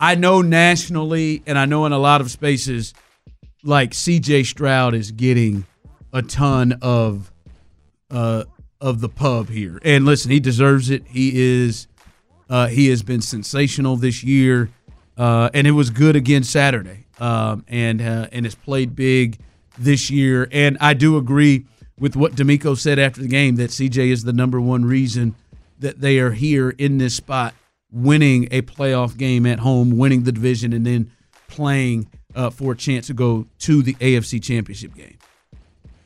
I know nationally and I know in a lot of spaces like CJ Stroud is getting a ton of uh of the pub here. And listen, he deserves it. He is uh he has been sensational this year. Uh and it was good again Saturday. Um and uh, and it's played big this year and I do agree with what DeMeco said after the game that CJ is the number one reason that they are here in this spot, winning a playoff game at home, winning the division, and then playing uh, for a chance to go to the AFC Championship game.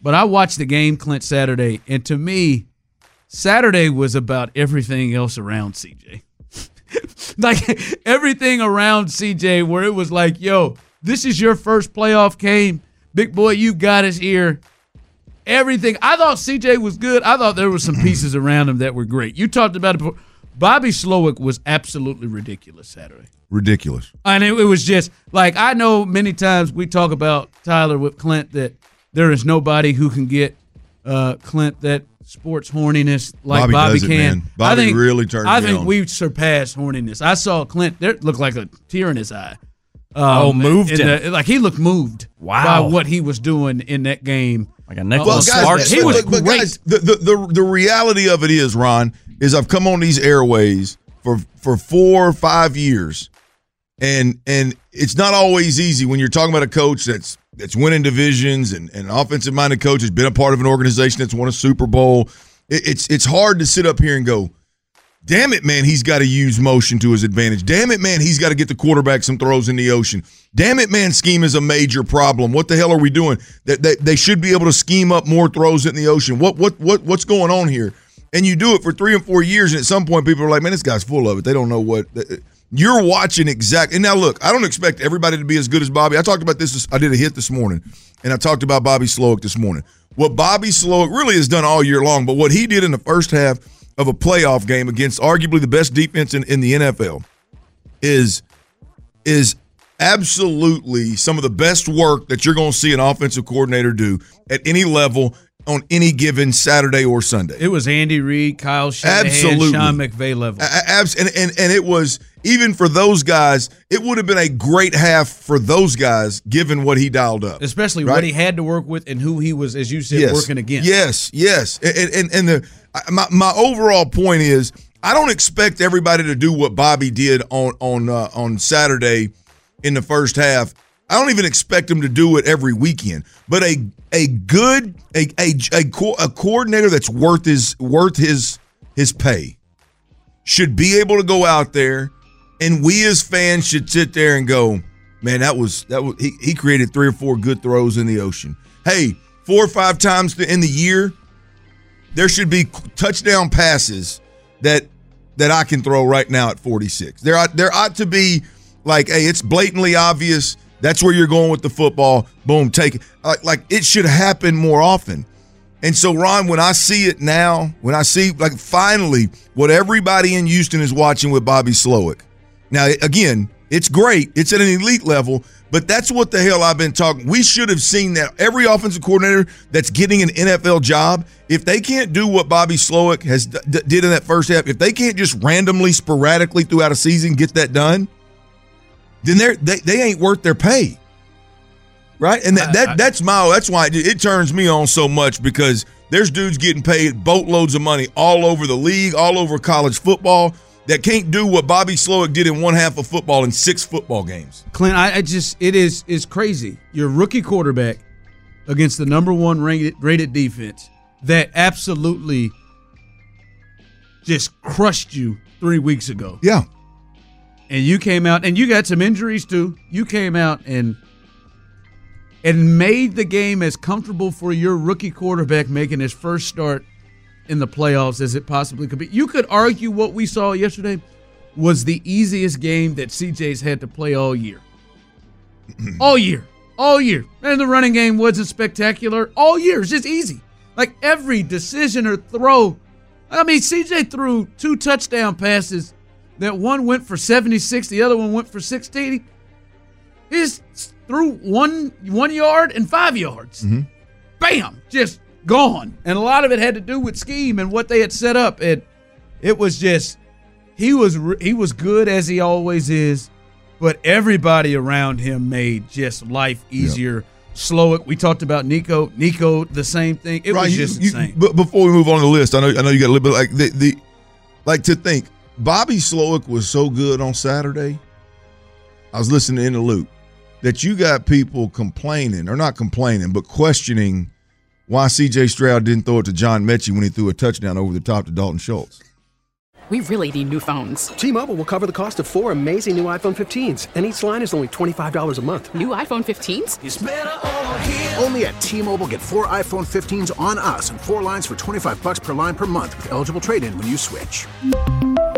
But I watched the game, Clint, Saturday, and to me, Saturday was about everything else around CJ. like everything around CJ, where it was like, yo, this is your first playoff game. Big boy, you got us here everything. I thought CJ was good. I thought there were some pieces around him that were great. You talked about it before. Bobby Slowik was absolutely ridiculous Saturday. Ridiculous. And it, it was just like I know many times we talk about Tyler with Clint that there is nobody who can get uh, Clint that sports horniness like Bobby Bobby, does it, can. man. Bobby I think, really turned. I think on. we surpassed horniness. I saw Clint. There looked like a tear in his eye. Um, Oh, moved in him. the- like he looked moved Wow. by what he was doing in that game. Like a Nicholas Well, guys, Sparks. he was but, but great. guys, the, the, the, the reality of it is, Ron, is I've come on these airways for for four or five years, and and it's not always easy when you're talking about a coach that's that's winning divisions and and an offensive minded coach has been a part of an organization that's won a Super Bowl. It, it's it's hard to sit up here and go, Damn it, man, he's got to use motion to his advantage. Damn it, man, he's got to get the quarterback some throws in the ocean. Damn it, man, scheme is a major problem. What the hell are we doing? That they, they should be able to scheme up more throws in the ocean. What what what what's going on here? And you do it for three and four years, and at some point, people are like, "Man, this guy's full of it." They don't know what you're watching exact. And now, look, I don't expect everybody to be as good as Bobby. I talked about this. I did a hit this morning, and I talked about Bobby Slowik this morning. What Bobby Slowik really has done all year long, but what he did in the first half of a playoff game against arguably the best defense in, in the NFL is is absolutely some of the best work that you're going to see an offensive coordinator do at any level on any given Saturday or Sunday. It was Andy Reid, Kyle Shanahan, Absolutely. Sean McVay level. Abs- and, and and it was even for those guys, it would have been a great half for those guys given what he dialed up. Especially Right? what he had to work with and who he was, as you said, working against. Yes, yes. And and, and the my my overall point is I don't expect everybody to do what Bobby did on on uh, on Saturday in the first half. I don't even expect him to do it every weekend. But a a good a a a, co- a coordinator that's worth his worth his his pay should be able to go out there and we as fans should sit there and go, man, that was that was he, he created three or four good throws in the ocean. Hey, four or five times in the year, there should be touchdown passes that that I can throw right now at 46. There ought, there ought to be like, hey, it's blatantly obvious. That's where you're going with the football. Boom, take it. Like, like it should happen more often. And so, Ron, when I see it now, when I see like finally what everybody in Houston is watching with Bobby Slowik. Now, again, it's great. It's at an elite level, but that's what the hell I've been talking. We should have seen that every offensive coordinator that's getting an NFL job, if they can't do what Bobby Slowik has d- did in that first half, if they can't just randomly, sporadically throughout a season get that done, then they're they, they ain't worth their pay. Right? And that, that that's my that's why it, it turns me on so much because there's dudes getting paid boatloads of money all over the league, all over college football. that can't do what Bobby Slowik did in one half of football in six football games. Clint, I, I just it is is crazy. Your rookie quarterback against the number one rated, rated defense that absolutely just crushed you three weeks ago. Yeah. And you came out and you got some injuries too. You came out and and made the game as comfortable for your rookie quarterback making his first start in the playoffs as it possibly could be. You could argue what we saw yesterday was the easiest game that CJ's had to play all year. all year. All year. And the running game wasn't spectacular. All year. It's just easy. Like every decision or throw. I mean, CJ threw two touchdown passes that one went for 76, the other one went for 60. He just threw one one yard and five yards. Mm-hmm. Bam, just gone. And a lot of it had to do with scheme and what they had set up. And it was just he was he was good as he always is, but everybody around him made just life easier. Yep. it. we talked about Nico. Nico, the same thing. It right, was just you, insane. but before we move on to the list, I know I know you got a little bit like the, the like to think Bobby Slowik was so good on Saturday. I was listening in the loop that you got people complaining, or not complaining, but questioning why CJ Stroud didn't throw it to John Metchie when he threw a touchdown over the top to Dalton Schultz. We really need new phones. T-Mobile will cover the cost of four amazing new iPhone 15s, and each line is only $25 a month. New iPhone 15s? Only at T-Mobile get four iPhone 15s on us and four lines for 25 bucks per line per month with eligible trade-in when you switch.